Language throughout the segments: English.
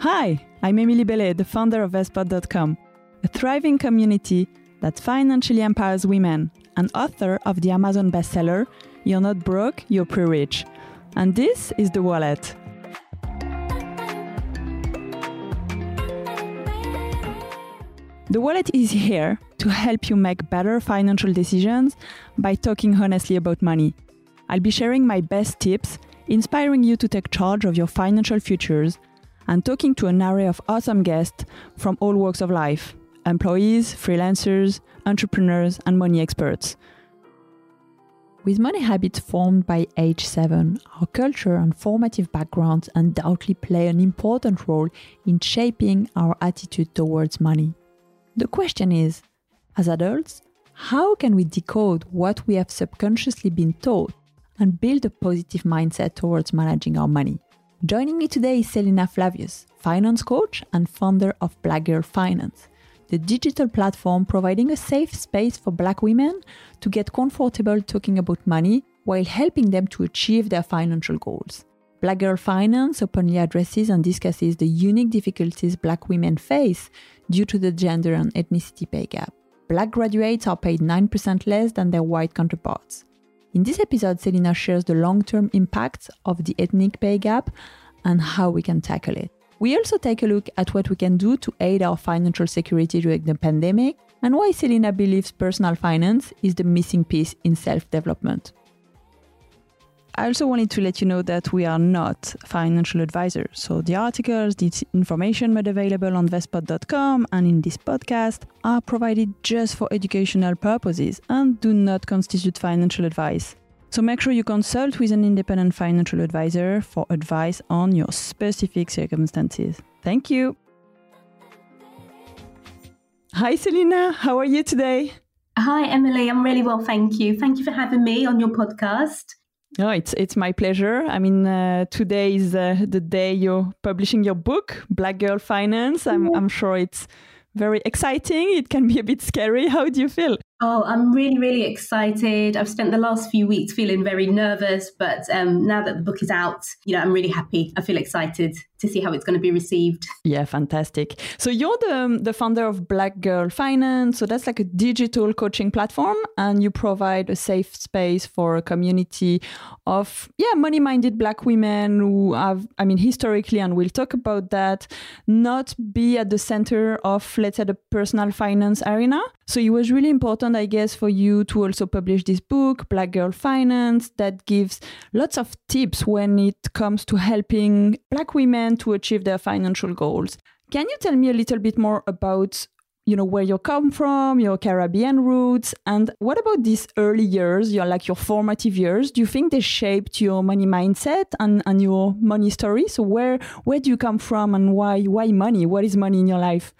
Hi, I'm Emilie Bellet, the founder of Vestpod.com, a thriving community that financially empowers women, and author of the Amazon bestseller, You're Not Broke, You're Pre Rich. And this is The Wallet. The Wallet is here to help you make better financial decisions by talking honestly about money. I'll be sharing my best tips, inspiring you to take charge of your financial futures and talking to an array of awesome guests from all walks of life employees, freelancers, entrepreneurs, and money experts. With money habits formed by age 7, our culture and formative backgrounds undoubtedly play an important role in shaping our attitude towards money. The question is as adults, how can we decode what we have subconsciously been taught and build a positive mindset towards managing our money? Joining me today is Selina Flavius, finance coach and founder of Black Girl Finance, the digital platform providing a safe space for Black women to get comfortable talking about money while helping them to achieve their financial goals. Black Girl Finance openly addresses and discusses the unique difficulties Black women face due to the gender and ethnicity pay gap. Black graduates are paid 9% less than their white counterparts. In this episode, Selina shares the long term impacts of the ethnic pay gap and how we can tackle it. We also take a look at what we can do to aid our financial security during the pandemic and why Selina believes personal finance is the missing piece in self development. I also wanted to let you know that we are not financial advisors. So the articles, the information made available on vestpod.com and in this podcast are provided just for educational purposes and do not constitute financial advice. So make sure you consult with an independent financial advisor for advice on your specific circumstances. Thank you. Hi, Selina. How are you today? Hi, Emily. I'm really well, thank you. Thank you for having me on your podcast. No, it's it's my pleasure. I mean, uh, today is uh, the day you're publishing your book, Black Girl Finance. I'm I'm sure it's very exciting. It can be a bit scary. How do you feel? Oh, I'm really, really excited. I've spent the last few weeks feeling very nervous, but um, now that the book is out, you know, I'm really happy. I feel excited to see how it's going to be received. Yeah, fantastic. So you're the um, the founder of Black Girl Finance. So that's like a digital coaching platform, and you provide a safe space for a community of yeah money-minded Black women who have, I mean, historically, and we'll talk about that, not be at the center of let's say the personal finance arena. So it was really important, I guess, for you to also publish this book, Black Girl Finance, that gives lots of tips when it comes to helping Black women to achieve their financial goals. Can you tell me a little bit more about you know where you come from your caribbean roots and what about these early years your like your formative years? Do you think they shaped your money mindset and, and your money story? So where where do you come from and why why money? What is money in your life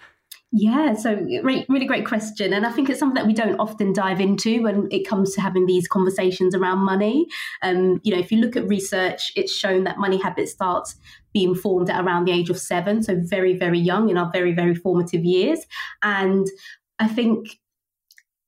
yeah, so really great question. And I think it's something that we don't often dive into when it comes to having these conversations around money. Um, you know, if you look at research, it's shown that money habit starts being formed at around the age of seven, so very, very young in our very, very formative years. And I think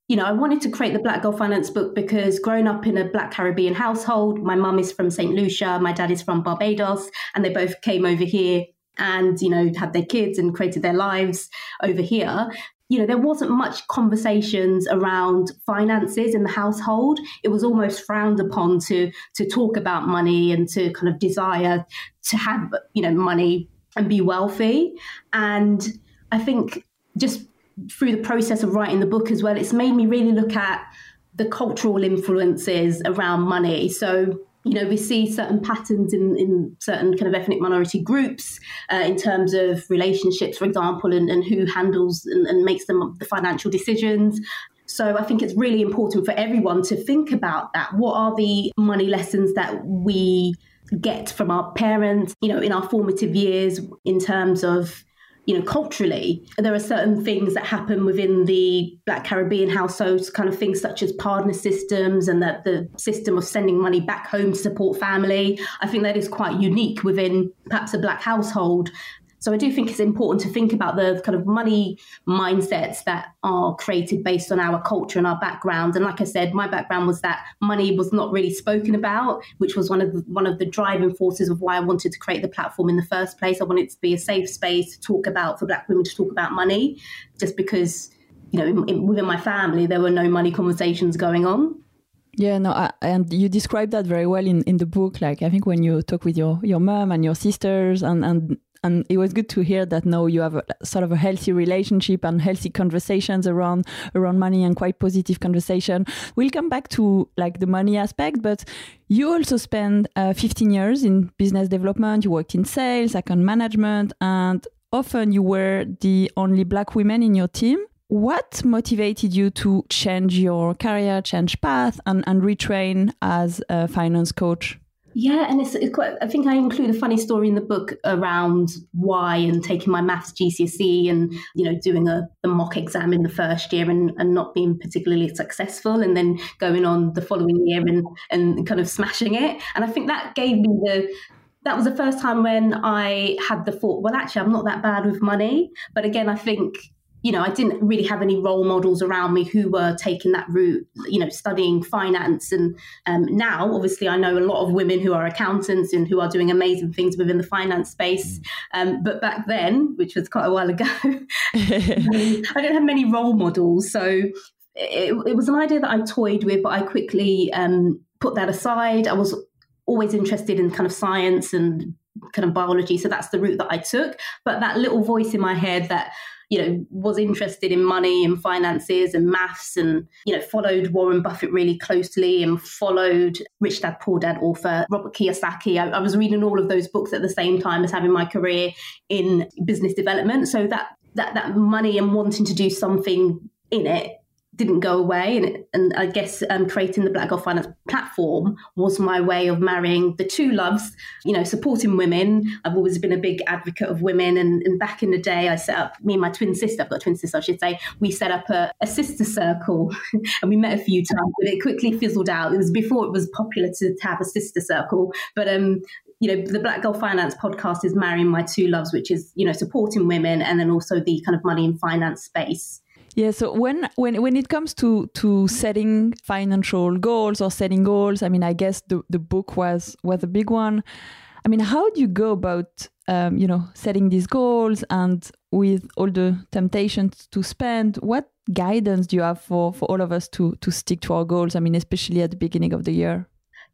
you know, I wanted to create the Black Girl Finance book because growing up in a Black Caribbean household, my mum is from St. Lucia, my dad is from Barbados, and they both came over here and you know had their kids and created their lives over here you know there wasn't much conversations around finances in the household. It was almost frowned upon to to talk about money and to kind of desire to have you know money and be wealthy. And i think just through the process of writing the book as well it's made me really look at the cultural influences around money. So you know, we see certain patterns in, in certain kind of ethnic minority groups uh, in terms of relationships, for example, and, and who handles and, and makes them the financial decisions. So I think it's really important for everyone to think about that. What are the money lessons that we get from our parents, you know, in our formative years in terms of you know, culturally, there are certain things that happen within the Black Caribbean households, kind of things such as partner systems and that the system of sending money back home to support family. I think that is quite unique within perhaps a Black household So I do think it's important to think about the kind of money mindsets that are created based on our culture and our background. And like I said, my background was that money was not really spoken about, which was one of the, one of the driving forces of why I wanted to create the platform in the first place. I wanted it to be a safe space to talk about for Black women to talk about money, just because you know in, in, within my family there were no money conversations going on. Yeah, no, I, and you describe that very well in, in the book. Like I think when you talk with your, your mom and your sisters, and, and and it was good to hear that now you have a, sort of a healthy relationship and healthy conversations around around money and quite positive conversation. We'll come back to like the money aspect, but you also spent uh, 15 years in business development. You worked in sales, account management, and often you were the only black women in your team. What motivated you to change your career, change path, and, and retrain as a finance coach? Yeah, and it's, it's, quite. I think I include a funny story in the book around why and taking my maths GCSE and you know doing a the mock exam in the first year and, and not being particularly successful, and then going on the following year and and kind of smashing it. And I think that gave me the that was the first time when I had the thought, well, actually, I'm not that bad with money. But again, I think you know, I didn't really have any role models around me who were taking that route, you know, studying finance. And um, now, obviously, I know a lot of women who are accountants and who are doing amazing things within the finance space. Um, but back then, which was quite a while ago, I didn't have many role models. So it, it, was an idea that I toyed with, but I quickly um, put that aside. I was always interested in kind of science and kind of biology. So that's the route that I took. But that little voice in my head that you know, was interested in money and finances and maths and, you know, followed Warren Buffett really closely and followed Rich Dad Poor Dad author Robert Kiyosaki. I, I was reading all of those books at the same time as having my career in business development. So that that that money and wanting to do something in it didn't go away. And, and I guess um, creating the Black Girl Finance platform was my way of marrying the two loves, you know, supporting women. I've always been a big advocate of women. And, and back in the day, I set up, me and my twin sister, I've got a twin sister, I should say, we set up a, a sister circle and we met a few times, but it quickly fizzled out. It was before it was popular to, to have a sister circle. But um, you know, the Black Girl Finance podcast is marrying my two loves, which is, you know, supporting women and then also the kind of money and finance space. Yeah. So when when when it comes to to setting financial goals or setting goals, I mean, I guess the the book was was a big one. I mean, how do you go about um, you know setting these goals and with all the temptations to spend? What guidance do you have for for all of us to to stick to our goals? I mean, especially at the beginning of the year.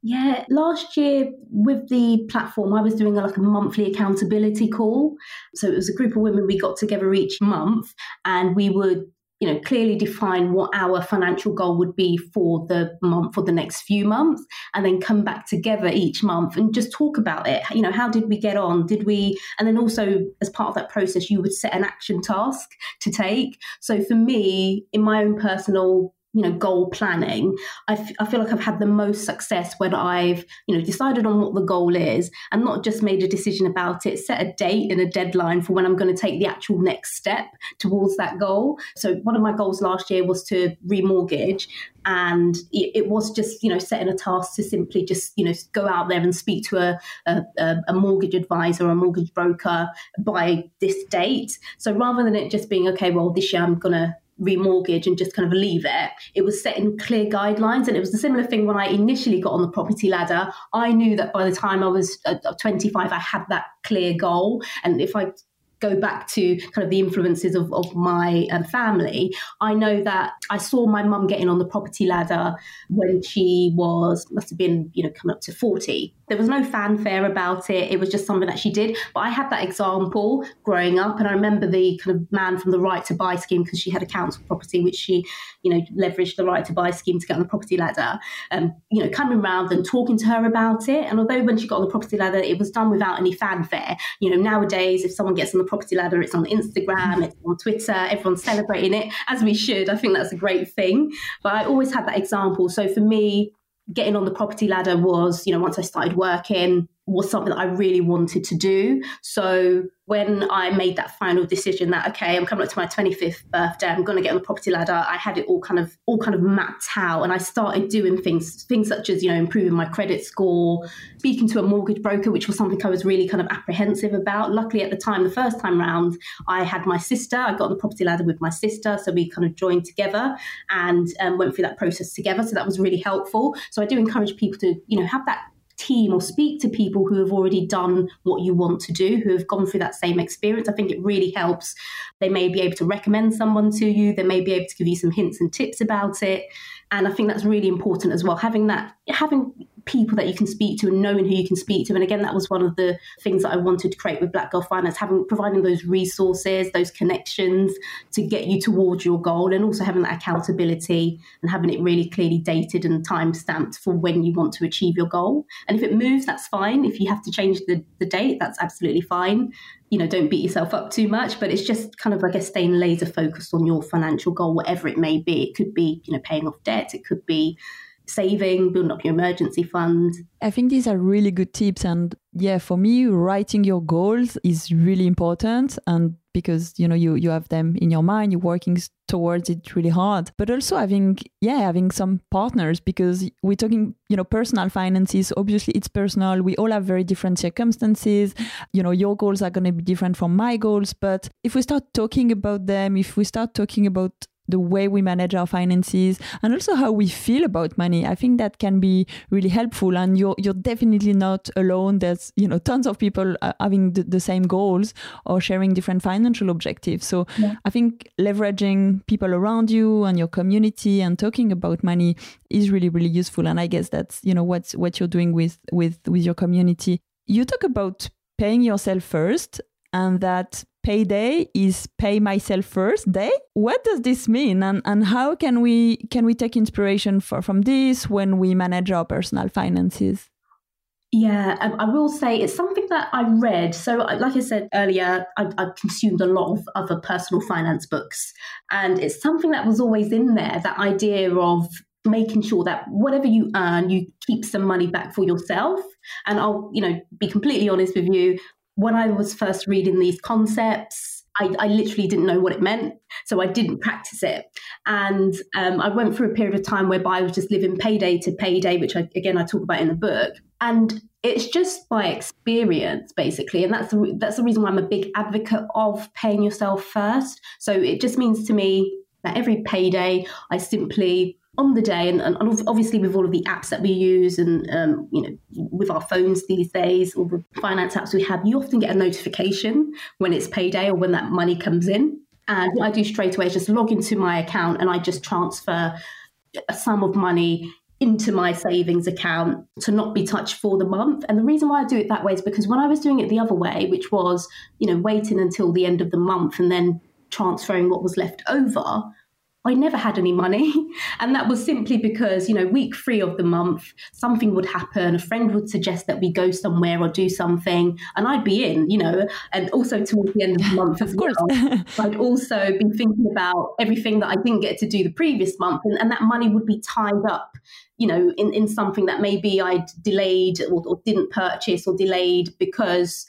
Yeah, last year with the platform, I was doing a, like a monthly accountability call. So it was a group of women we got together each month, and we would you know clearly define what our financial goal would be for the month for the next few months and then come back together each month and just talk about it. You know how did we get on? Did we and then also as part of that process you would set an action task to take. So for me in my own personal you know goal planning I, f- I feel like i've had the most success when i've you know decided on what the goal is and not just made a decision about it set a date and a deadline for when i'm going to take the actual next step towards that goal. So one of my goals last year was to remortgage and it, was just you know setting a task to simply just you know go out there and speak to a, a, a mortgage advisor or a mortgage broker by this date. So rather than it just being okay well this year i'm going to remortgage and just kind of leave it. It was setting clear guidelines. And it was a similar thing when I initially got on the property ladder. I knew that by the time I was uh, 25, I had that clear goal. And if I go back to kind of the influences of, of my um, family, I know that I saw my mum getting on the property ladder when she was, must have been, you know, coming up to 40. There was no fanfare about it. It was just something that she did. But I had that example growing up. And I remember the kind of man from the right to buy scheme because she had a council property, which she, you know, leveraged the right to buy scheme to get on the property ladder. Um, you know, coming around and talking to her about it. And although when she got on the property ladder, it was done without any fanfare. You know, nowadays, if someone gets on the property ladder, it's on Instagram, it's on Twitter, everyone's celebrating it, as we should. I think that's a great thing. But I always had that example. So for me, getting on the property ladder was, you know, once I started working, was something that I really wanted to do. So when I made that final decision that okay, I'm coming up to my 25th birthday, I'm going to get on the property ladder. I had it all kind of all kind of mapped out, and I started doing things things such as you know improving my credit score, speaking to a mortgage broker, which was something I was really kind of apprehensive about. Luckily, at the time, the first time round, I had my sister. I got on the property ladder with my sister, so we kind of joined together and um, went through that process together. So that was really helpful. So I do encourage people to you know have that team or speak to people who have already done what you want to do, who have gone through that same experience. I think it really helps. They may be able to recommend someone to you, they may be able to give you some hints and tips about it. And I think that's really important as well. Having that, having people that you can speak to and knowing who you can speak to. And again, that was one of the things that I wanted to create with Black Girl Finance, having providing those resources, those connections to get you towards your goal, and also having that accountability and having it really clearly dated and time stamped for when you want to achieve your goal. And if it moves, that's fine. If you have to change the, the date, that's absolutely fine you know, don't beat yourself up too much, but it's just kind of, I guess, staying laser focused on your financial goal, whatever it may be. It could be, you know, paying off debt. It could be saving, building up your emergency fund. I think these are really good tips. And yeah, for me, writing your goals is really important. And because, you know, you, you have them in your mind, you're working towards it really hard. But also having, yeah, having some partners because we're talking, you know, personal finances. Obviously, it's personal. We all have very different circumstances. You know, your goals are going to be different from my goals. But if we start talking about them, if we start talking about the way we manage our finances and also how we feel about money. I think that can be really helpful. And you're you're definitely not alone. There's you know tons of people uh, having the, the, same goals or sharing different financial objectives. So yeah. i think leveraging people around you and your community and talking about money is really really useful. And i guess that's you know what's what you're doing with with with your community. You talk about paying yourself first and that payday is pay myself first. Day what does this mean? And, and how can we can we take inspiration for, from this when we manage our personal finances? Yeah, um, I will say it's something that I read. So, like I said earlier, I, I consumed a lot of other personal finance books, and it's something that was always in there that idea of making sure that whatever you earn, you keep some money back for yourself. And I'll, you know, be completely honest with you, when I was first reading these concepts, I, I, literally didn't know what it meant. So I didn't practice it. And um, I went through a period of time whereby I was just living payday to payday, which I, again, I talk about in the book. And it's just by experience, basically. And that's the, that's the reason why I'm a big advocate of paying yourself first. So it just means to me that every payday, I simply on the day, and, and, obviously with all of the apps that we use, and um, you know, with our phones these days, all the finance apps we have, you often get a notification when it's payday or when that money comes in. And what I do straight away is just log into my account and I just transfer a sum of money into my savings account to not be touched for the month. And the reason why I do it that way is because when I was doing it the other way, which was, you know, waiting until the end of the month and then transferring what was left over, I never had any money. And that was simply because, you know, week three of the month, something would happen. A friend would suggest that we go somewhere or do something, and I'd be in, you know, and also towards the end of the month as well. I'd also be thinking about everything that I didn't get to do the previous month, and, and that money would be tied up, you know, in, in something that maybe I'd delayed or, or didn't purchase or delayed because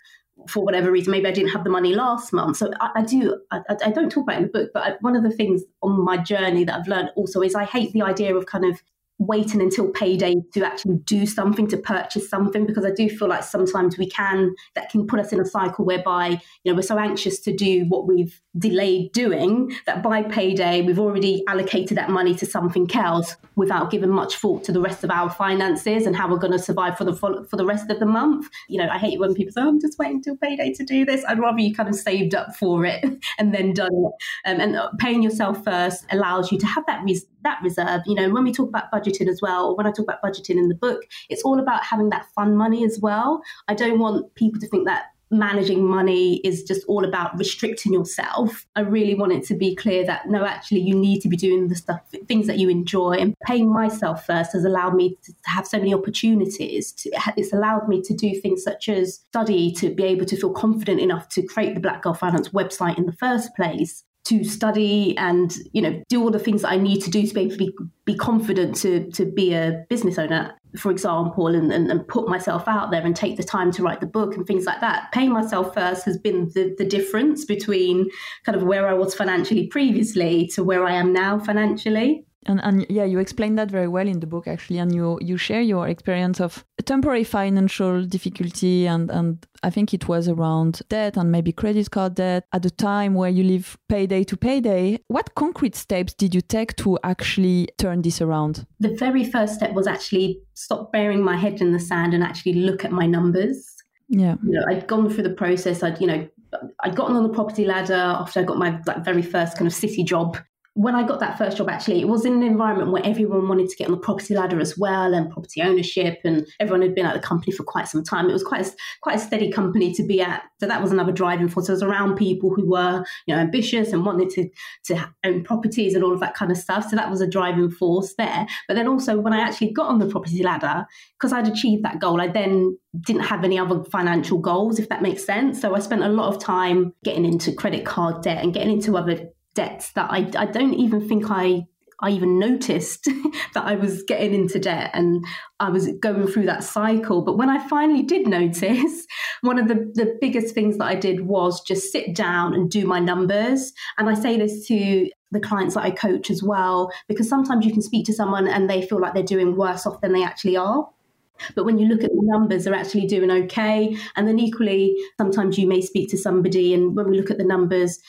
for whatever reason, maybe I didn't have the money last month. So I, I do, I, I, don't talk about it in the book, but I, one of the things on my journey that I've learned also is I hate the idea of kind of waiting until payday to actually do something to purchase something because I do feel like sometimes we can that can put us in a cycle whereby you know we're so anxious to do what we've delayed doing that by payday we've already allocated that money to something else without giving much thought to the rest of our finances and how we're going to survive for the for the rest of the month you know I hate when people say oh, I'm just waiting until payday to do this I'd rather you kind of saved up for it and then done it um, and paying yourself first allows you to have that res- that reserve you know when we talk about budgeting as well. or When I talk about budgeting in the book, it's all about having that fun money as well. I don't want people to think that managing money is just all about restricting yourself. I really want it to be clear that no, actually, you need to be doing the stuff, things that you enjoy. And paying myself first has allowed me to have so many opportunities. To, it's allowed me to do things such as study, to be able to feel confident enough to create the Black Girl Finance website in the first place to study and you know do all the things that I need to do to be able to be, be confident to to be a business owner, for example, and, and, and, put myself out there and take the time to write the book and things like that. Paying myself first has been the, the difference between kind of where I was financially previously to where I am now financially. And, and yeah, you explain that very well in the book actually, and you you share your experience of temporary financial difficulty, and and I think it was around debt and maybe credit card debt at the time where you live payday to payday. What concrete steps did you take to actually turn this around? The very first step was actually stop burying my head in the sand and actually look at my numbers. Yeah, you know, I'd gone through the process. I'd you know I'd gotten on the property ladder after I got my like very first kind of city job when I got that first job, actually, it was in an environment where everyone wanted to get on the property ladder as well, and property ownership, and everyone had been at the company for quite some time. It was quite a, quite a steady company to be at, so that was another driving force. I was around people who were, you know, ambitious and wanted to to own properties and all of that kind of stuff. So that was a driving force there. But then also, when I actually got on the property ladder, because I'd achieved that goal, I then didn't have any other financial goals, if that makes sense. So I spent a lot of time getting into credit card debt and getting into other debts that I, I don't even think I I even noticed that I was getting into debt and I was going through that cycle. But when I finally did notice, one of the, the biggest things that I did was just sit down and do my numbers. And I say this to the clients that I coach as well, because sometimes you can speak to someone and they feel like they're doing worse off than they actually are. But when you look at the numbers, they're actually doing okay. And then equally, sometimes you may speak to somebody, and when we look at the numbers,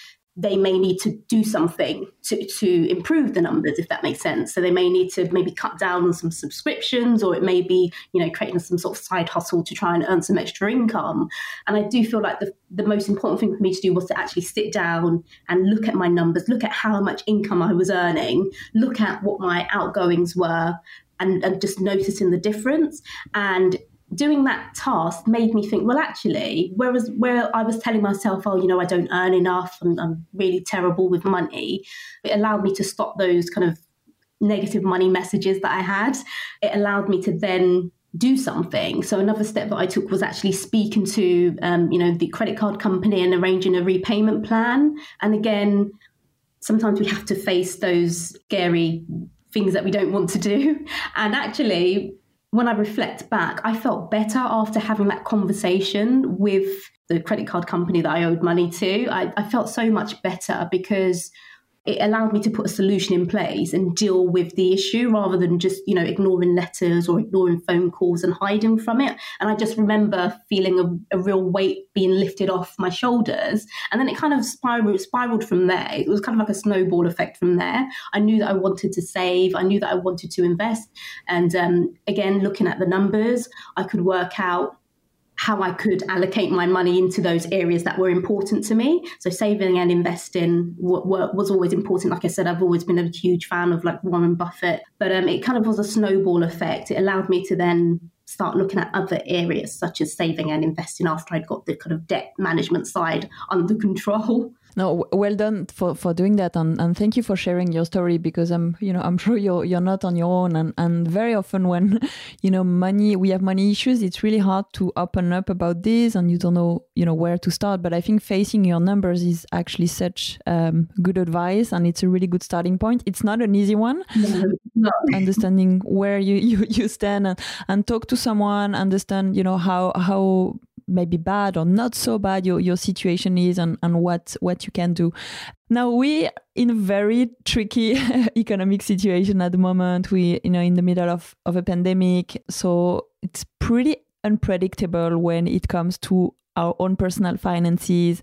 they may need to do something to, to improve the numbers, if that makes sense. So they may need to maybe cut down on some subscriptions, or it may be, you know, creating some sort of side hustle to try and earn some extra income. And I do feel like the, the most important thing for me to do was to actually sit down and look at my numbers, look at how much income I was earning, look at what my outgoings were, and, and just noticing the difference. And doing that task made me think, well, actually, whereas where I was telling myself, oh, you know, I don't earn enough and I'm really terrible with money, it allowed me to stop those kind of negative money messages that I had. It allowed me to then do something. So another step that I took was actually speaking to, um, you know, the credit card company and arranging a repayment plan. And again, sometimes we have to face those scary things that we don't want to do. And actually, when I reflect back, I felt better after having that conversation with the credit card company that I owed money to. I, I felt so much better because it allowed me to put a solution in place and deal with the issue rather than just you know ignoring letters or ignoring phone calls and hiding from it. And i just remember feeling a, a real weight being lifted off my shoulders. And then it kind of spiraled, spiraled from there. It was kind of like a snowball effect from there. I knew that i wanted to save. I knew that i wanted to invest. And um, again looking at the numbers i could work out how I could allocate my money into those areas that were important to me. So saving and investing was always important. Like I said, I've always been a huge fan of like Warren Buffett, but um, it kind of was a snowball effect. It allowed me to then start looking at other areas such as saving and investing after I'd got the kind of debt management side under control. No, well done for, for doing that, and, and thank you for sharing your story because I'm you know I'm sure you're you're not on your own, and, and very often when you know money we have money issues, it's really hard to open up about this, and you don't know you know where to start. But I think facing your numbers is actually such um, good advice, and it's a really good starting point. It's not an easy one, no, no. understanding where you, you, you stand and, and talk to someone, understand you know how how maybe bad or not so bad your, your situation is and, and what what you can do. Now we in a very tricky economic situation at the moment. We you know in the middle of, of a pandemic. So it's pretty unpredictable when it comes to our own personal finances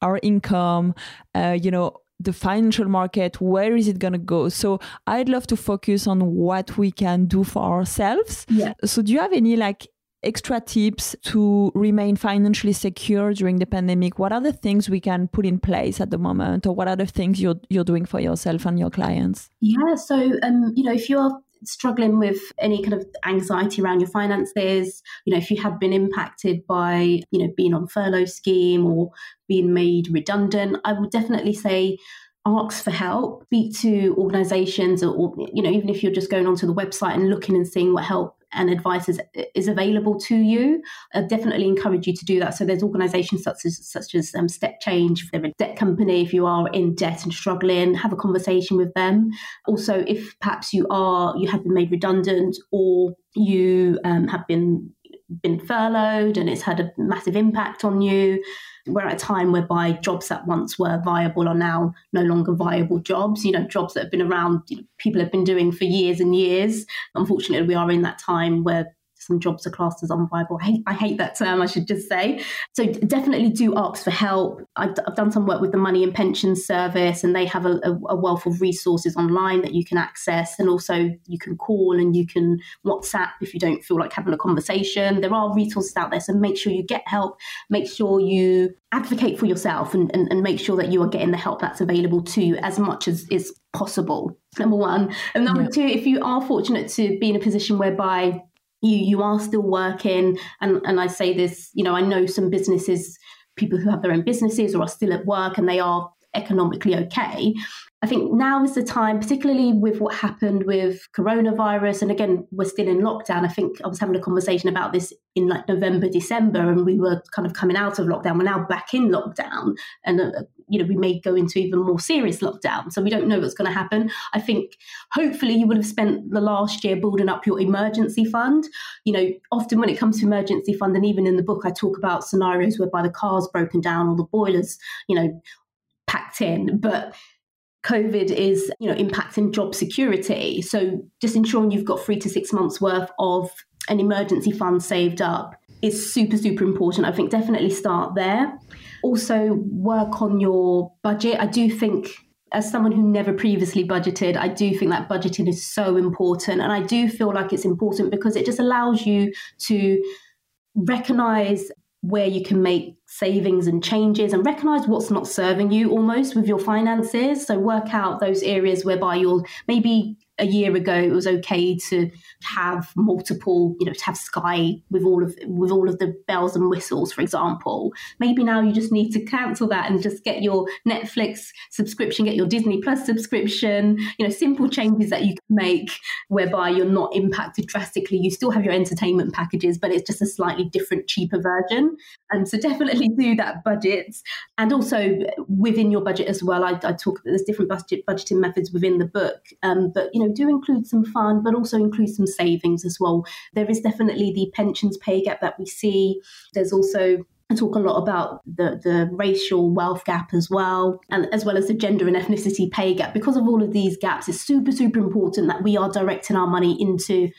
our income uh, you know the financial market where is it going to go? So i'd love to focus on what we can do for ourselves. Yeah. so do you have any like extra tips to remain financially secure during the pandemic? What are the things we can put in place at the moment, or what are the things you're you're doing for yourself and your clients? Yeah, so um, you know, if you're struggling with any kind of anxiety around your finances, you know, if you have been impacted by, you know, being on furlough scheme or being made redundant, I would definitely say ask for help, speak to organizations or, you know, even if you're just going onto the website and looking and seeing what help and advice is, is available to you. I definitely encourage you to do that. So there's organisations such as such as um, StepChange, if they're a debt company, if you are in debt and struggling, have a conversation with them. Also, if perhaps you are you have been made redundant or you um, have been been furloughed and it's had a massive impact on you. We're at a time whereby jobs that once were viable are now no longer viable jobs. You know, jobs that have been around, you know, people have been doing for years and years. Unfortunately, we are in that time where some jobs are classed as unviable. I hate, I hate that term, I should just say. So definitely do ask for help. I've, I've done some work with the Money and Pension Service, and they have a, a, wealth of resources online that you can access. And also, you can call and you can WhatsApp if you don't feel like having a conversation. There are resources out there, so make sure you get help. Make sure you advocate for yourself and, and, and make sure that you are getting the help that's available to you as much as is possible. Number one. And number yeah. two, if you are fortunate to be in a position whereby you you are still working and and I say this you know I know some businesses people who have their own businesses or are still at work and they are economically okay I think now is the time, particularly with what happened with coronavirus. And again, we're still in lockdown. I think I was having a conversation about this in like November, December, and we were kind of coming out of lockdown. We're now back in lockdown. And, uh, you know, we may go into even more serious lockdown. So we don't know what's going to happen. I think hopefully you would have spent the last year building up your emergency fund. You know, often when it comes to emergency fund, and even in the book, I talk about scenarios whereby the car's broken down or the boilers, you know, packed in. But COVID is, you know, impacting job security. So just ensuring you've got three to six months worth of an emergency fund saved up is super, super important. I think definitely start there. Also work on your budget. I do think as someone who never previously budgeted, I do think that budgeting is so important. And I do feel like it's important because it just allows you to recognize where you can make savings and changes and recognize what's not serving you almost with your finances. So work out those areas whereby you'll maybe a year ago it was okay to have multiple you know to have sky with all of with all of the bells and whistles for example. Maybe now you just need to cancel that and just get your netflix subscription get your disney plus subscription. You know simple changes that you can make whereby you're not impacted drastically. You still have your entertainment packages but it's just a slightly different cheaper version. And so definitely do that budget. And also within your budget as well i, I talk there's different budget budgeting methods within the book. Um, but you know know, do include some fun, but also include some savings as well. There is definitely the pensions pay gap that we see. There's also I talk a lot about the, the racial wealth gap as well, and as well as the gender and ethnicity pay gap. Because of all of these gaps, it's super, super important that we are directing our money into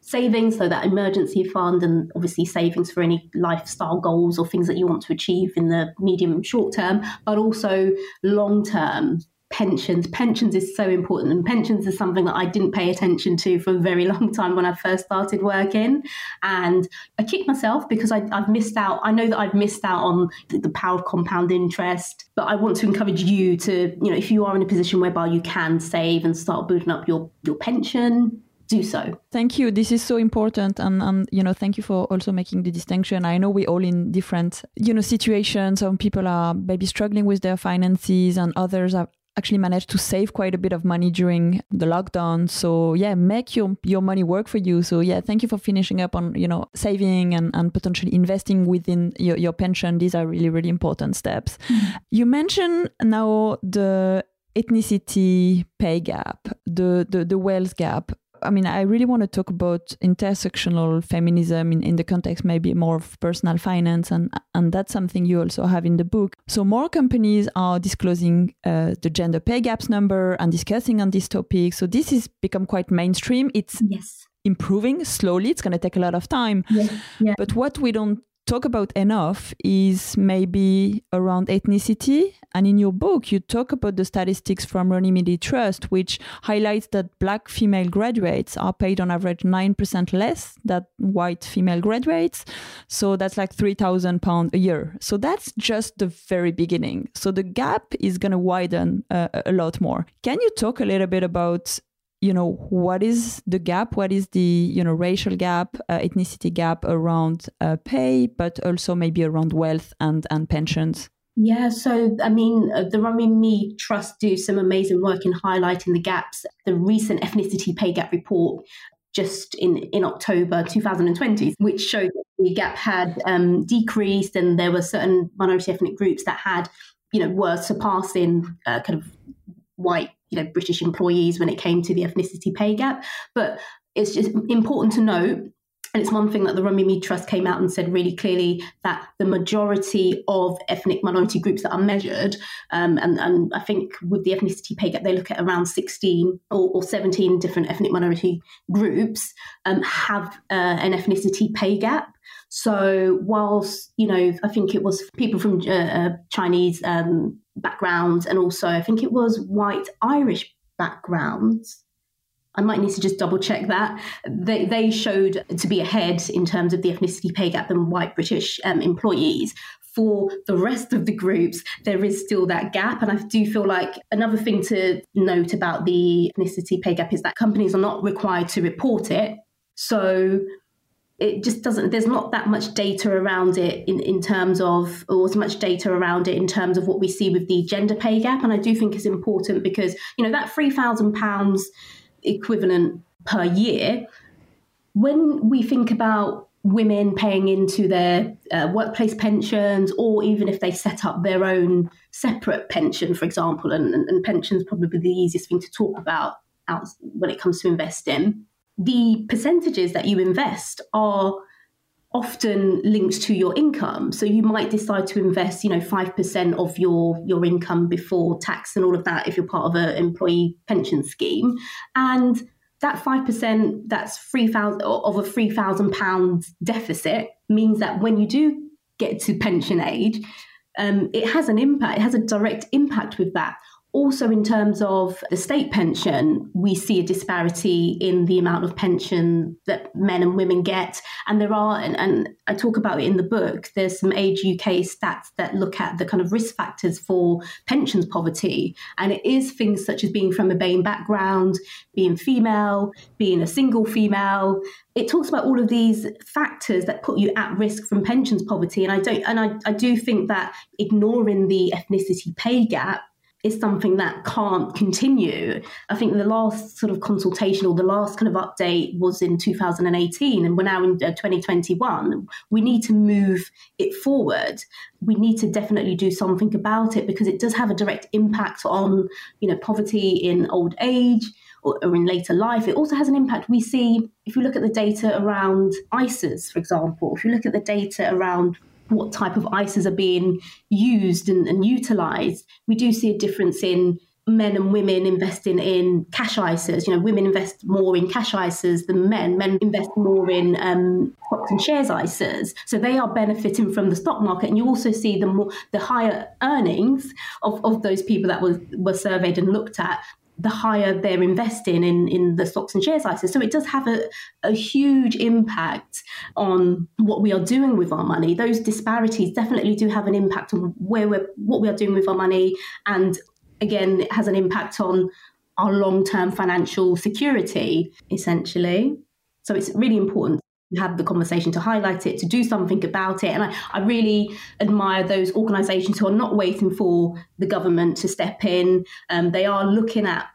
savings, so that emergency fund, and obviously savings for any lifestyle goals or things that you want to achieve in the medium and short term, but also long term pensions. Pensions is so important, and pensions is something that I didn't pay attention to for a very long time when I first started working. And I kicked myself because I, have missed out. I know that I've missed out on the, the power of compound interest, but I want to encourage you to, you know, if you are in a position whereby you can save and start building up your your pension, do so. Thank you. This is so important, and and you know, thank you for also making the distinction. I know we're all in different you know situations. Some people are maybe struggling with their finances, and others are actually managed to save quite a bit of money during the lockdown. So yeah make your your money work for you. So yeah thank you for finishing up on you know saving and, and potentially investing within your, your pension. These are really really important steps. Mm-hmm. you mentioned now the ethnicity pay gap the, the the wealth gap I mean, I really want to talk about intersectional feminism in, in the context maybe more of personal finance, and and that's something you also have in the book. So more companies are disclosing uh, the gender pay gaps number and discussing on this topic. So this has become quite mainstream. It's yes. improving slowly. It's going to take a lot of time. Yeah. Yeah. But what we don't talk about enough is maybe around ethnicity. And in your book, you talk about the statistics from Runnymede Trust, which highlights that black female graduates are paid on average 9% less than white female graduates. So that's like 3,000 pounds a year. So that's just the very beginning. So the gap is going to widen uh, a lot more. Can you talk a little bit about you know what is the gap what is the you know racial gap uh, ethnicity gap around uh, pay but also maybe around wealth and and pensions yeah, so I mean, uh, the Runnymede Trust do some amazing work in highlighting the gaps. The recent ethnicity pay gap report just in, in October 2020, which showed the gap had um, decreased and there were certain minority ethnic groups that had, you know, were surpassing uh, kind of white, you know, British employees when it came to the ethnicity pay gap. But it's just important to note and it's one thing that the Runnymede Trust came out and said really clearly that the majority of ethnic minority groups that are measured, um, and, and, I think with the ethnicity pay gap, they look at around 16 or, or 17 different ethnic minority groups um, have uh, an ethnicity pay gap. So, whilst, you know, I think it was people from uh, uh, Chinese um, backgrounds and also I think it was white Irish backgrounds I might need to just double check that. They, they showed to be ahead in terms of the ethnicity pay gap than white British um, employees. For the rest of the groups, there is still that gap. And I do feel like another thing to note about the ethnicity pay gap is that companies are not required to report it. So it just doesn't there's not that much data around it in, in terms of or as much data around it in terms of what we see with the gender pay gap and i do think it's important because you know that 3000 pounds equivalent per year. When we think about women paying into their uh, workplace pensions, or even if they set up their own separate pension, for example, and, and, and pensions probably the easiest thing to talk about out when it comes to investing, the percentages that you invest are often linked to your income. So you might decide to invest, you know, 5% of your, your income before tax and all of that if you're part of an employee pension scheme. And that 5% that's 3000 of a 3000 pounds deficit means that when you do get to pension age, um, it has an impact, it has a direct impact with that also, in terms of the state pension, we see a disparity in the amount of pension that men and women get. And there are, and, and, I talk about it in the book, there's some Age UK stats that look at the kind of risk factors for pensions poverty. And it is things such as being from a BAME background, being female, being a single female. It talks about all of these factors that put you at risk from pensions poverty. And I don't, and I, I do think that ignoring the ethnicity pay gap is something that can't continue. I think the last sort of consultation or the last kind of update was in 2018, and we're now in uh, 2021. We need to move it forward. We need to definitely do something about it because it does have a direct impact on, you know, poverty in old age or, or in later life. It also has an impact. We see if you look at the data around ISAs, for example, if you look at the data around what type of ISAs are being used and, and utilized, we do see a difference in men and women investing in cash ISAs. You know, women invest more in cash ISAs than men. Men invest more in um, stocks and shares ISAs. So they are benefiting from the stock market. And you also see the more the higher earnings of, of those people that were, were surveyed and looked at the higher they're investing in, in the stocks and shares ISAs. So it does have a, a huge impact on what we are doing with our money. Those disparities definitely do have an impact on where we're what we are doing with our money. And again, it has an impact on our long-term financial security, essentially. So it's really important have the conversation, to highlight it, to do something about it. And I, I really admire those organisations who are not waiting for the government to step in. Um, they are looking at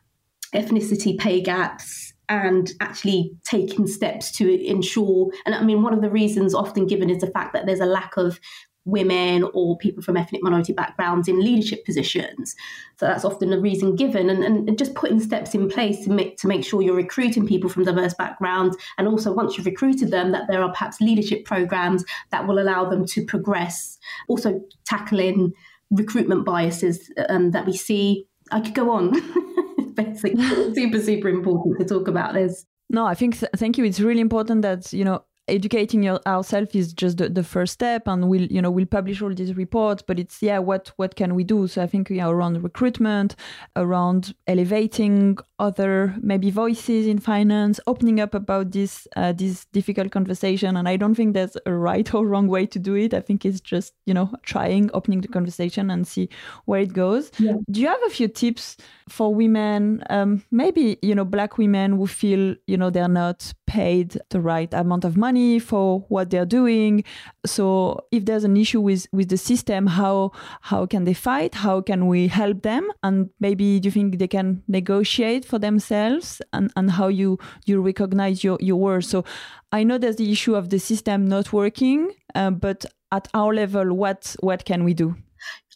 ethnicity pay gaps and actually taking steps to ensure. And I mean, one of the reasons often given is the fact that there's a lack of women or people from ethnic minority backgrounds in leadership positions. So that's often a reason given, and, and, just putting steps in place to make, to make sure you're recruiting people from diverse backgrounds. And also, once you've recruited them, that there are perhaps leadership programs that will allow them to progress. Also, tackling recruitment biases um, that we see. I could go on. Basically, super, super important to talk about this. No, I think th- thank you. It's really important that you know educating your, ourselves is just the, the first step and we'll you know we'll publish all these reports but it's yeah what what can we do? So i think yeah, around recruitment around elevating other maybe voices in finance opening up about this uh, this difficult conversation. And i don't think there's a right or wrong way to do it. I think it's just you know trying opening the conversation and see where it goes. Yeah. do you have a few tips for women um, maybe you know black women who feel you know they're not paid the right amount of money for what they're doing. So if there's an issue with with the system, how how can they fight? How can we help them? And maybe do you think they can negotiate for themselves? And and how you you recognize your your worth? So I know there's the issue of the system not working, uh, but at our level, what what can we do?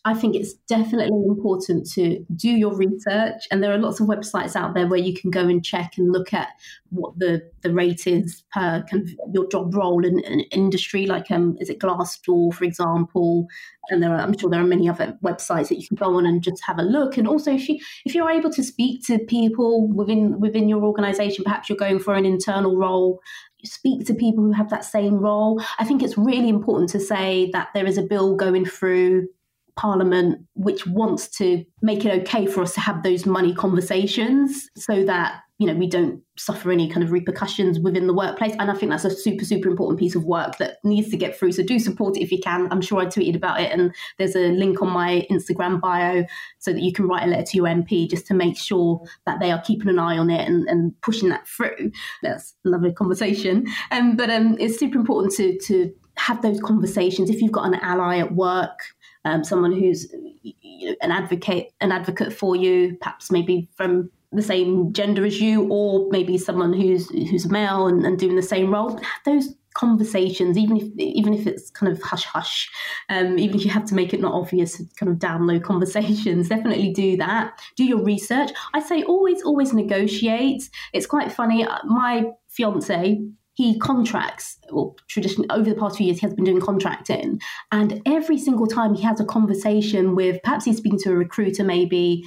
I think it's definitely important to do your research. And there are lots of websites out there where you can go and check and look at what the, the rate is per kind of your job role in, in industry. Like, um, is it Glassdoor, for example? And there are, I'm sure there are many other websites that you can go on and just have a look. And also, if you if you're able to speak to people within within your organisation, perhaps you're going for an internal role, speak to people who have that same role. I think it's really important to say that there is a bill going through Parliament which wants to make it okay for us to have those money conversations so that you know we don't suffer any kind of repercussions within the workplace. And i think that's a super super important piece of work that needs to get through. So do support it if you can. I'm sure i tweeted about it and there's a link on my instagram bio so that you can write a letter to your mp just to make sure that they are keeping an eye on it and, and pushing that through. That's lovely conversation. Um, but um, it's super important to to have those conversations. If you've got an ally at work um, someone who's you know, an advocate, an advocate for you, perhaps maybe from the same gender as you, or maybe someone who's who's male and, and doing the same role. Those conversations, even if even if it's kind of hush hush, um, even if you have to make it not obvious, kind of download conversations, definitely do that. Do your research. I say always, always negotiate. It's quite funny. My fiance he contracts, well, traditionally over the past few years, he has been doing contracting. And every single time he has a conversation with, perhaps he's speaking to a recruiter, maybe,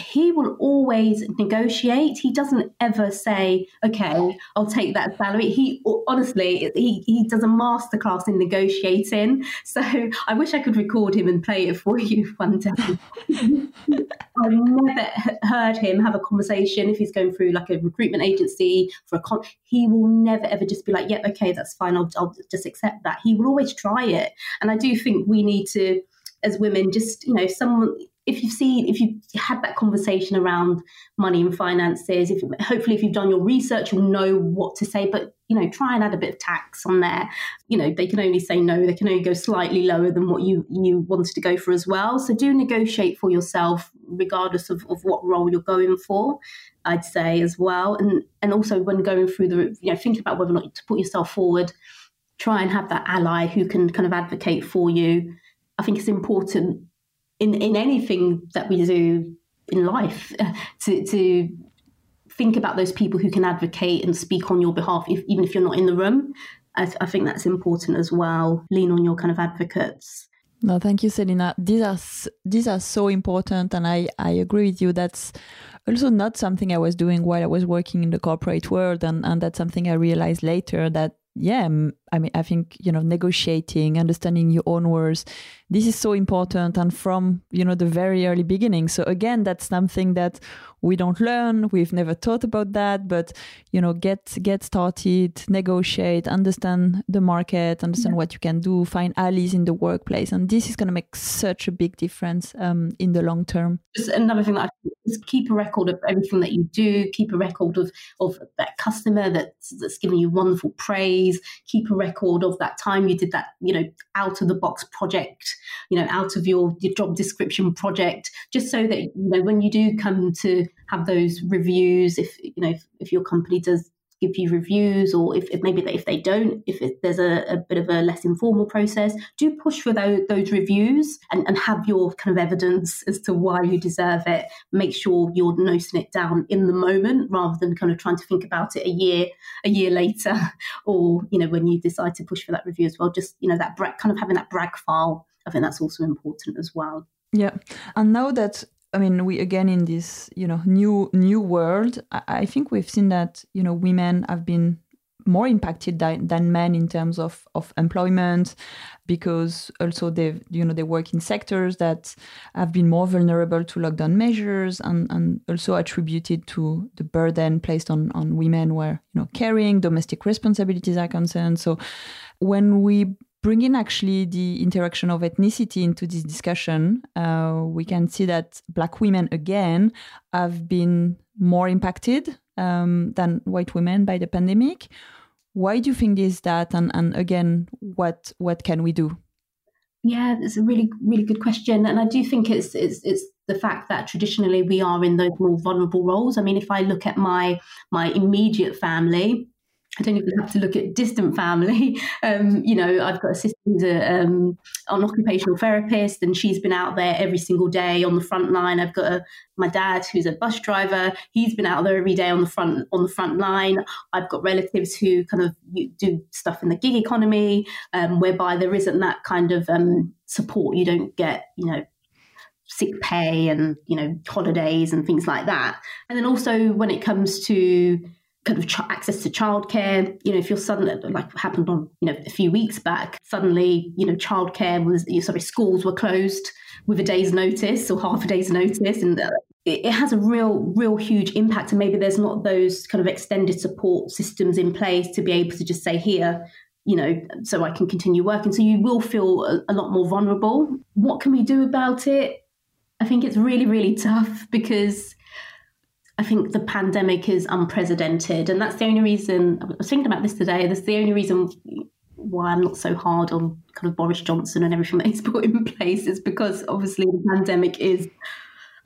he will always negotiate. He doesn't ever say, "Okay, I'll take that salary." He honestly, he he does a masterclass in negotiating. So I wish I could record him and play it for you one day. I've never heard him have a conversation if he's going through like a recruitment agency for a con. He will never ever just be like, "Yep, yeah, okay, that's fine. I'll, I'll just accept that." He will always try it, and I do think we need to as women just you know someone if you've seen if you've had that conversation around money and finances if hopefully if you've done your research you'll know what to say but you know try and add a bit of tax on there. You know they can only say no they can only go slightly lower than what you you wanted to go for as well. So do negotiate for yourself regardless of, of what role you're going for i'd say as well. And and also when going through the you know thinking about whether or not to put yourself forward try and have that ally who can kind of advocate for you. I think it's important in in anything that we do in life to to think about those people who can advocate and speak on your behalf, if, even if you're not in the room. I, I think that's important as well. Lean on your kind of advocates. No, thank you, Selina. These are these are so important, and I I agree with you. That's also not something I was doing while I was working in the corporate world, and and that's something I realized later that yeah, I mean, I think, you know, negotiating, understanding your own words, this is so important. And from, you know, the very early beginning. So again, that's something that we don't learn. We've never thought about that, but, you know, get, get started, negotiate, understand the market, understand yeah. what you can do, find allies in the workplace. And this is going to make such a big difference um, in the long term. Just another thing that I is keep a record of everything that you do, keep a record of, of that customer that's, that's giving you wonderful praise, keep a record of that time. You did that, you know, out of the box project, you know, out of your, your job description project, just so that, you know, when you do come to have those reviews, if, you know, if, if your company does give you reviews or if, if maybe if they don't if it, there's a, a, bit of a less informal process do push for those, those reviews and, and have your kind of evidence as to why you deserve it. Make sure you're noting it down in the moment rather than kind of trying to think about it a year a year later or you know when you decide to push for that review as well. Just you know that bra- kind of having that brag file i think that's also important as well. Yeah. And now that I mean, we again in this you know new new world. I, I think we've seen that you know women have been more impacted than, than men in terms of, of employment because also they you know they work in sectors that have been more vulnerable to lockdown measures and, and also attributed to the burden placed on, on women where you know caring domestic responsibilities are concerned so when we bringing actually the interaction of ethnicity into this discussion, uh, we can see that Black women again have been more impacted um, than white women by the pandemic. Why do you think is that? And, and again, what what can we do? Yeah, it's a really really good question, and I do think it's it's it's the fact that traditionally we are in those more vulnerable roles. I mean, if I look at my my immediate family, I don't even have to look at distant family. Um, you know, I've got a sister who's a, um, an occupational therapist, and she's been out there every single day on the front line. I've got a, my dad who's a bus driver; he's been out there every day on the front on the front line. I've got relatives who kind of do stuff in the gig economy, um, whereby there isn't that kind of um, support. You don't get, you know, sick pay and you know holidays and things like that. And then also when it comes to kind of ch- access to childcare. You know, if you're suddenly, like happened on, you know, a few weeks back, suddenly, you know, childcare was, sorry, schools were closed with a day's notice or half a day's notice. And uh, it, it has a real, real huge impact. And maybe there's not those kind of extended support systems in place to be able to just say, here, you know, so I can continue working. So you will feel a, a lot more vulnerable. What can we do about it? I think it's really, really tough because I think the pandemic is unprecedented. And that's the only reason I was thinking about this today. That's the only reason why I'm not so hard on kind of Boris Johnson and everything that he's put in place is because obviously the pandemic is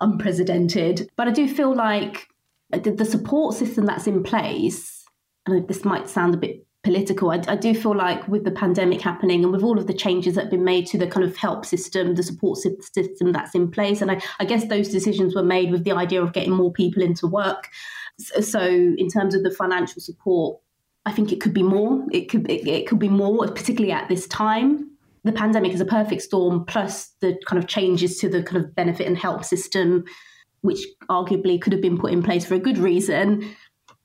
unprecedented. But I do feel like the support system that's in place, and this might sound a bit political. I, I, do feel like with the pandemic happening and with all of the changes that have been made to the kind of help system, the support system that's in place, and I, I guess those decisions were made with the idea of getting more people into work. So, so in terms of the financial support, I think it could be more. It could it, it could be more, particularly at this time. The pandemic is a perfect storm, plus the kind of changes to the kind of benefit and help system, which arguably could have been put in place for a good reason.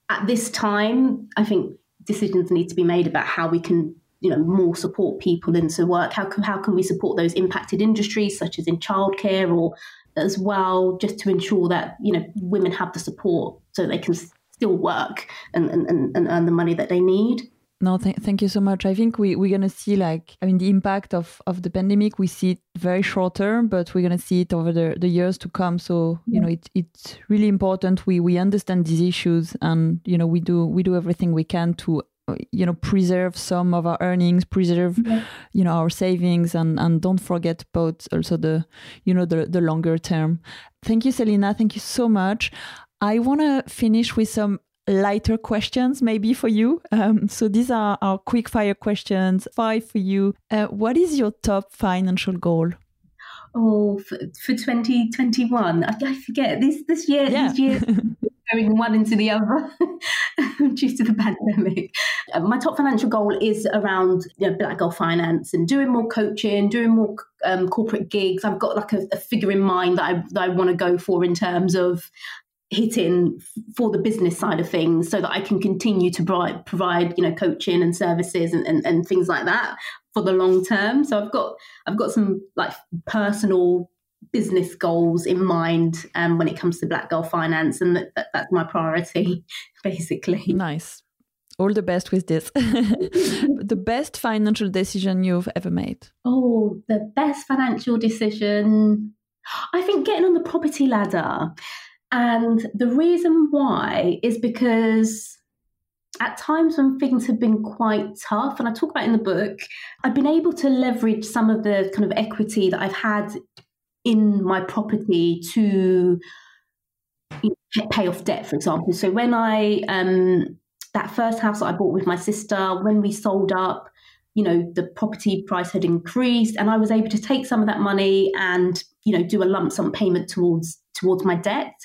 At this time, I think decisions need to be made about how we can you know more support people into work. How can, how can we support those impacted industries such as in childcare or as well just to ensure that you know women have the support so they can still work and, and, and earn the money that they need no, th- thank you so much. I think we, we're going to see like, I mean, the impact of, of the pandemic, we see it very short term, but we're going to see it over the, the years to come. So, you know, it, it's really important we, we understand these issues and, you know, we do, we do everything we can to, you know, preserve some of our earnings, preserve, yeah. you know, our savings and, and don't forget about also the, you know, the, the longer term. Thank you, Selina. Thank you so much. I want to finish with some lighter questions maybe for you. Um, so these are our quick fire questions. Five for you. Uh, what is your top financial goal? Oh, for, for 2021, I, I forget this this year. Yeah. This year going one into the other due to the pandemic. Uh, my top financial goal is around you know, Black Girl Finance and doing more coaching, doing more um, corporate gigs. I've got like a, a figure in mind that I, that I want to go for in terms of hitting for the business side of things so that I can continue to provide, provide you know coaching and services and, and, and things like that for the long term. So I've got I've got some like personal business goals in mind um, when it comes to black girl finance and that, that, that's my priority basically. Nice. All the best with this. The best financial decision you've ever made? Oh the best financial decision. I think getting on the property ladder and the reason why is because at times when things have been quite tough, and I talk about in the book, I've been able to leverage some of the kind of equity that I've had in my property to pay off debt, for example. So when I, um, that first house that I bought with my sister, when we sold up, you know, the property price had increased and I was able to take some of that money and, you know, do a lump sum payment towards towards my debt.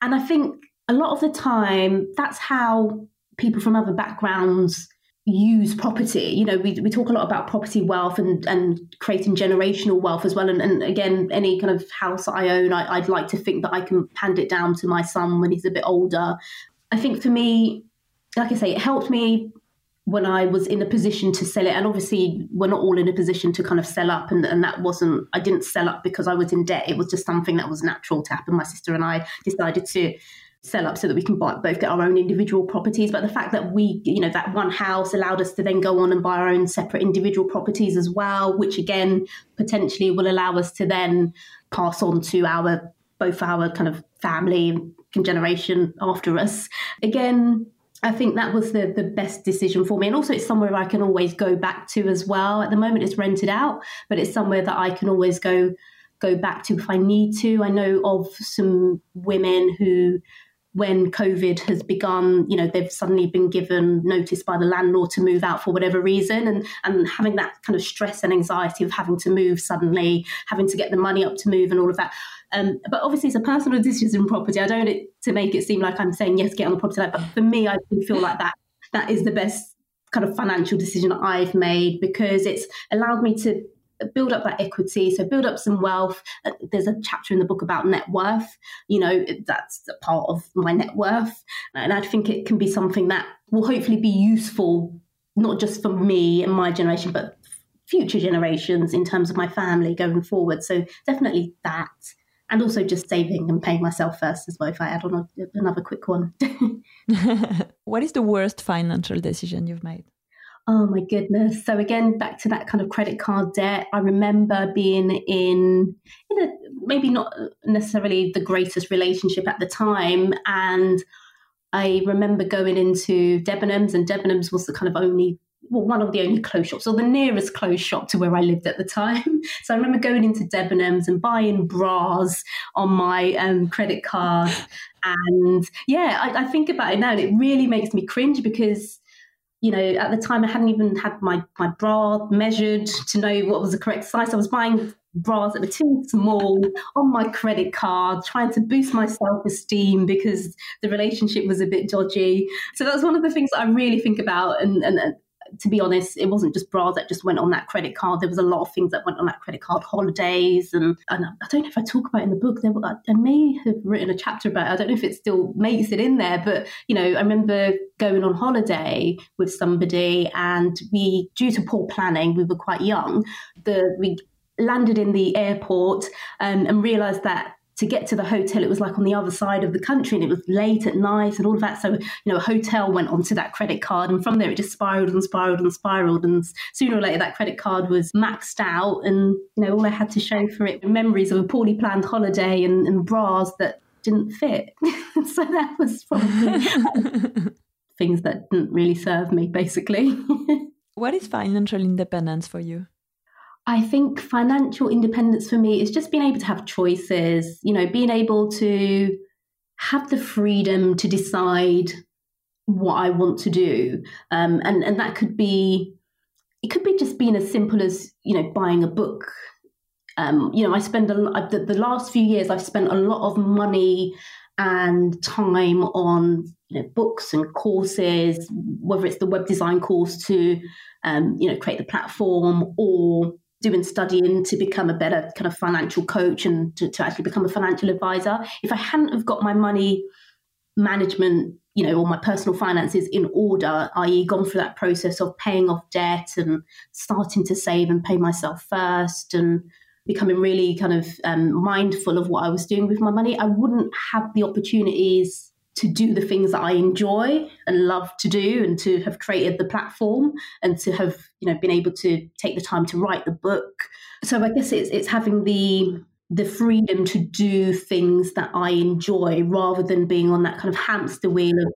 And I think a lot of the time, that's how people from other backgrounds use property. You know, we, we talk a lot about property wealth and, and creating generational wealth as well. And, and again, any kind of house I own, I, I'd like to think that I can hand it down to my son when he's a bit older. I think for me, like I say, it helped me when I was in a position to sell it. And obviously, we're not all in a position to kind of sell up. And, and that wasn't, I didn't sell up because I was in debt. It was just something that was natural to happen. My sister and I decided to sell up so that we can buy, both get our own individual properties. But the fact that we, you know, that one house allowed us to then go on and buy our own separate individual properties as well, which again potentially will allow us to then pass on to our both our kind of family generation after us. Again, I think that was the the best decision for me, and also it's somewhere I can always go back to as well. At the moment, it's rented out, but it's somewhere that I can always go go back to if I need to. I know of some women who when COVID has begun, you know, they've suddenly been given notice by the landlord to move out for whatever reason, and and having that kind of stress and anxiety of having to move suddenly, having to get the money up to move, and all of that. Um, but obviously, it's a personal decision in property. I don't want it to make it seem like I'm saying yes, get on the property line. But for me, I feel like that that is the best kind of financial decision I've made because it's allowed me to build up that equity. So build up some wealth. Uh, there's a chapter in the book about net worth. You know that's a part of my net worth. And i think it can be something that will hopefully be useful not just for me and my generation but future generations in terms of my family going forward. So definitely that and also just saving and paying myself first as well if i add on a, another quick one what is the worst financial decision you've made Oh my goodness. So again, back to that kind of credit card debt. I remember being in in a maybe not necessarily the greatest relationship at the time. And I remember going into Debenhams, and Debenhams was the kind of only well, one of the only clothes shops, or the nearest clothes shop to where I lived at the time. So I remember going into Debenhams and buying bras on my um, credit card. And yeah, I, I think about it now, and it really makes me cringe because you know, at the time I hadn't even had my, my bra measured to know what was the correct size. I was buying bras that were too small on my credit card, trying to boost my self esteem because the relationship was a bit dodgy. So that's one of the things that I really think about and, and, to be honest, it wasn't just bras that just went on that credit card. There was a lot of things that went on that credit card, holidays, and, and I don't know if I talk about it in the book. There, I may have written a chapter about it. I don't know if it still makes it in there, but you know, I remember going on holiday with somebody, and we, due to poor planning, we were quite young. The we landed in the airport um, and realized that to get to the hotel, it was like on the other side of the country and it was late at night and all of that. So, you know, a hotel went onto that credit card and from there it just spiraled and spiraled and spiraled. And sooner or later, that credit card was maxed out. And, you know, all I had to show for it memories of a poorly planned holiday and, and bras that didn't fit. so that was probably things that didn't really serve me, basically. what is financial independence for you? I think financial independence for me is just being able to have choices, you know, being able to have the freedom to decide what I want to do. Um, and, and that could be, it could be just being as simple as, you know, buying a book. Um, you know, I spend a the, the last few years, I've spent a lot of money and time on you know, books and courses, whether it's the web design course to, um, you know, create the platform or doing studying to become a better kind of financial coach and to, to actually become a financial advisor. If I hadn't have got my money management, you know, or my personal finances in order, i.e., gone through that process of paying off debt and starting to save and pay myself first and becoming really kind of um, mindful of what I was doing with my money, I wouldn't have the opportunities to do the things that I enjoy and love to do and to have created the platform and to have you know been able to take the time to write the book. So I guess it's it's having the the freedom to do things that I enjoy rather than being on that kind of hamster wheel of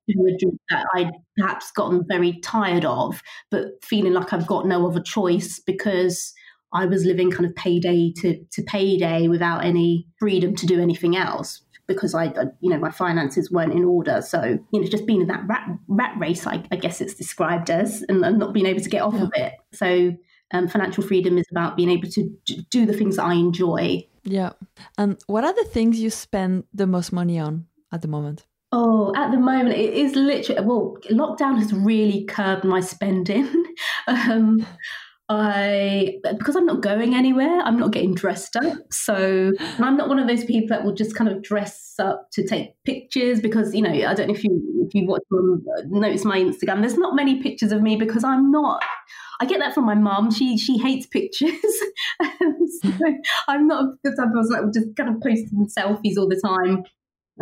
that I'd perhaps gotten very tired of, but feeling like I've got no other choice because I was living kind of payday to, to payday without any freedom to do anything else because I, you know, my finances weren't in order. So, you know, just being in that rat, rat race, I, I guess it's described as, and, and, not being able to get off yeah. of it. So, um, financial freedom is about being able to do the things that I enjoy. Yeah. And what are the things you spend the most money on at the moment? Oh, at the moment, it is literally, well, lockdown has really curbed my spending. um, I because I'm not going anywhere, I'm not getting dressed up. So I'm not one of those people that will just kind of dress up to take pictures because you know I don't know if you if you watch um, notice my Instagram. There's not many pictures of me because I'm not. I get that from my mum. She she hates pictures, so I'm not the type of person that will just kind of post selfies all the time.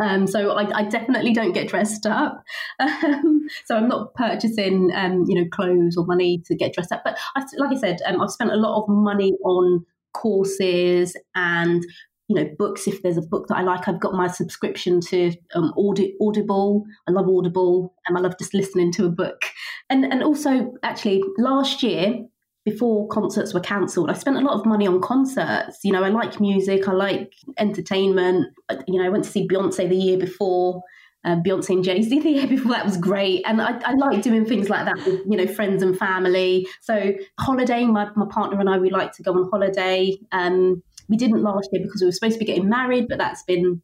Um, so I, I, definitely don't get dressed up. Um, so I'm not purchasing, um, you know, clothes or money to get dressed up. But I, like I said, um, I've spent a lot of money on courses and you know, books. If there's a book that I like, I've got my subscription to um, Audible. I love Audible, and I love just listening to a book. And and also, actually, last year before concerts were cancelled, I spent a lot of money on concerts. You know, I like music, I like entertainment. You know, I went to see Beyonce the year before. Uh, Beyonce and Jay Z the year before that was great, and I, I, like doing things like that with you know friends and family. So holiday, my, my partner and I we like to go on holiday. Um, we didn't last year because we were supposed to be getting married, but that's been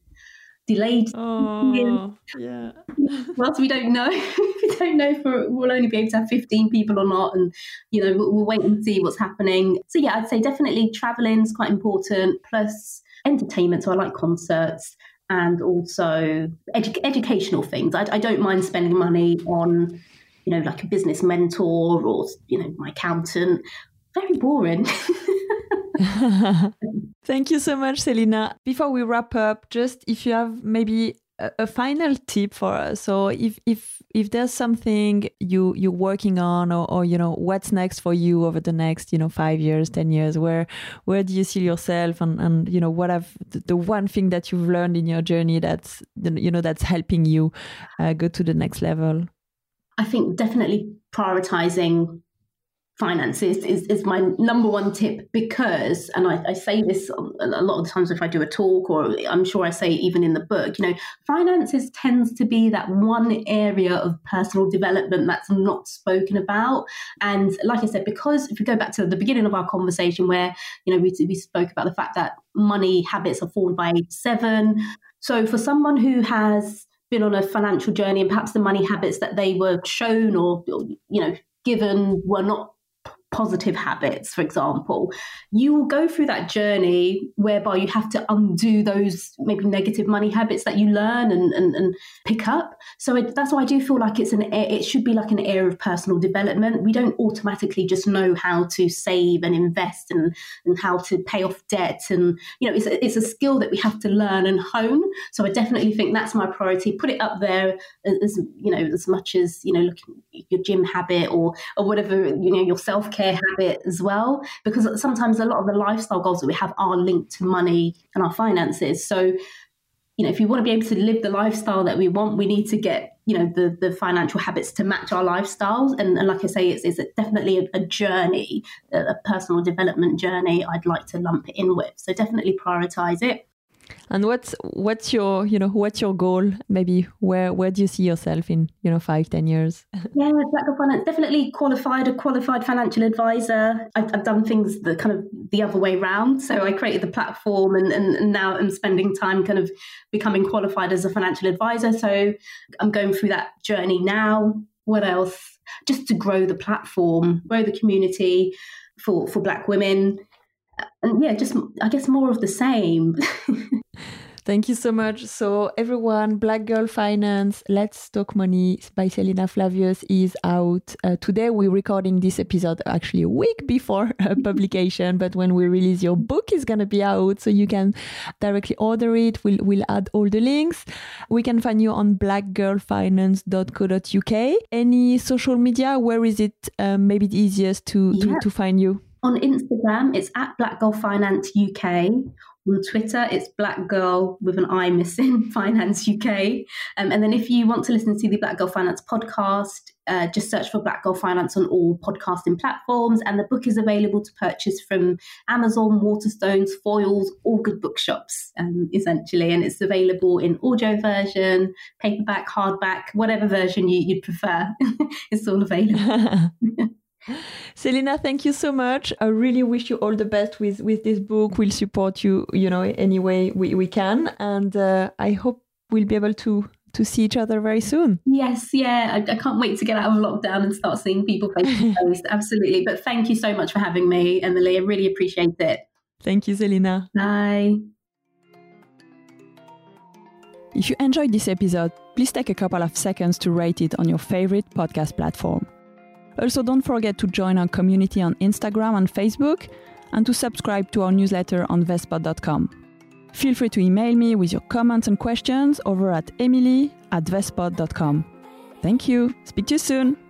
delayed. Oh, yeah. well, we don't know. we don't know if we'll only be able to have 15 people or not. And, you know, we'll, we'll wait and see what's happening. So, yeah, I'd say definitely traveling is quite important, plus entertainment. So, I like concerts and also edu- educational things. I, I don't mind spending money on, you know, like a business mentor or, you know, my accountant. Very boring. Thank you so much, Selina. Before we wrap up, just if you have maybe a, a final tip for us. So if if if there's something you you're working on or, or you know what's next for you over the next you know five years ten years where where do you see yourself and and you know what have the, the one thing that you've learned in your journey that's you know that's helping you uh, go to the next level i think definitely prioritizing finances is, is my number one tip because and I, I, say this a lot of the times if i do a talk or i'm sure i say even in the book you know finances tends to be that one area of personal development that's not spoken about. And like i said because if we go back to the beginning of our conversation where you know we, we spoke about the fact that money habits are formed by age seven. So for someone who has been on a financial journey and perhaps the money habits that they were shown or you know given were not positive habits, for example, you will go through that journey whereby you have to undo those maybe negative money habits that you learn and, and, and pick up. So it, that's why I do feel like it's an it should be like an area of personal development. We don't automatically just know how to save and invest and, and how to pay off debt. And, you know, it's a, it's a skill that we have to learn and hone. So I definitely think that's my priority. Put it up there as, you know, as much as, you know, looking your gym habit or, or whatever, you know, your self care habit as well, because sometimes a lot of the lifestyle goals that we have are linked to money and our finances. So, you know, if you want to be able to live the lifestyle that we want, we need to get, you know, the, the financial habits to match our lifestyles. And, and like I say, it's, it's definitely a, a journey, a, a personal development journey I'd like to lump it in with. So definitely prioritize it. And what's what's your you know what's your goal? Maybe where where do you see yourself in you know five ten years? yeah, definitely qualified a qualified financial advisor. I've, I've, done things the kind of the other way round. So I created the platform, and, and, and now I'm spending time kind of becoming qualified as a financial advisor. So I'm going through that journey now. What else? Just to grow the platform, grow the community for for Black women and yeah, just I guess more of the same. Thank you so much. So, everyone, Black Girl Finance, Let's Talk Money by Selina Flavius is out. Uh, today, we're recording this episode actually a week before uh, publication, but when we release your book is going to be out, so you can directly order it. We'll, we'll add all the links. We can find you on blackgirlfinance.co.uk. Any social media, where is it uh, maybe the easiest to, to, to find you? On Instagram, it's at Black Girl Finance UK. On Twitter, it's Black Girl with an I missing, Finance UK. Um, and then if you want to listen to the Black Girl Finance podcast, uh, just search for Black Girl Finance on all podcasting platforms. And the book is available to purchase from Amazon, Waterstones, Foyles, all good bookshops, um, essentially. And it's available in audio version, paperback, hardback, whatever version you, would prefer. it's all available. Selina, thank you so much. I really wish you all the best with, with this book. We'll support you, you know, any way we, we can. And uh, I hope we'll be able to to see each other very soon. Yes, yeah. I, I can't wait to get out of lockdown and start seeing people face to face. Absolutely. But thank you so much for having me, Emilie. I really appreciate it. Thank you, Selina. Bye. If you enjoyed this episode, please take a couple of seconds to rate it on your favorite podcast platform. Also, don't forget to join our community on Instagram and Facebook and to subscribe to our newsletter on Vestpod.com. Feel free to email me with your comments and questions over at emilie at Vestpod.com. Thank you. Speak to you soon.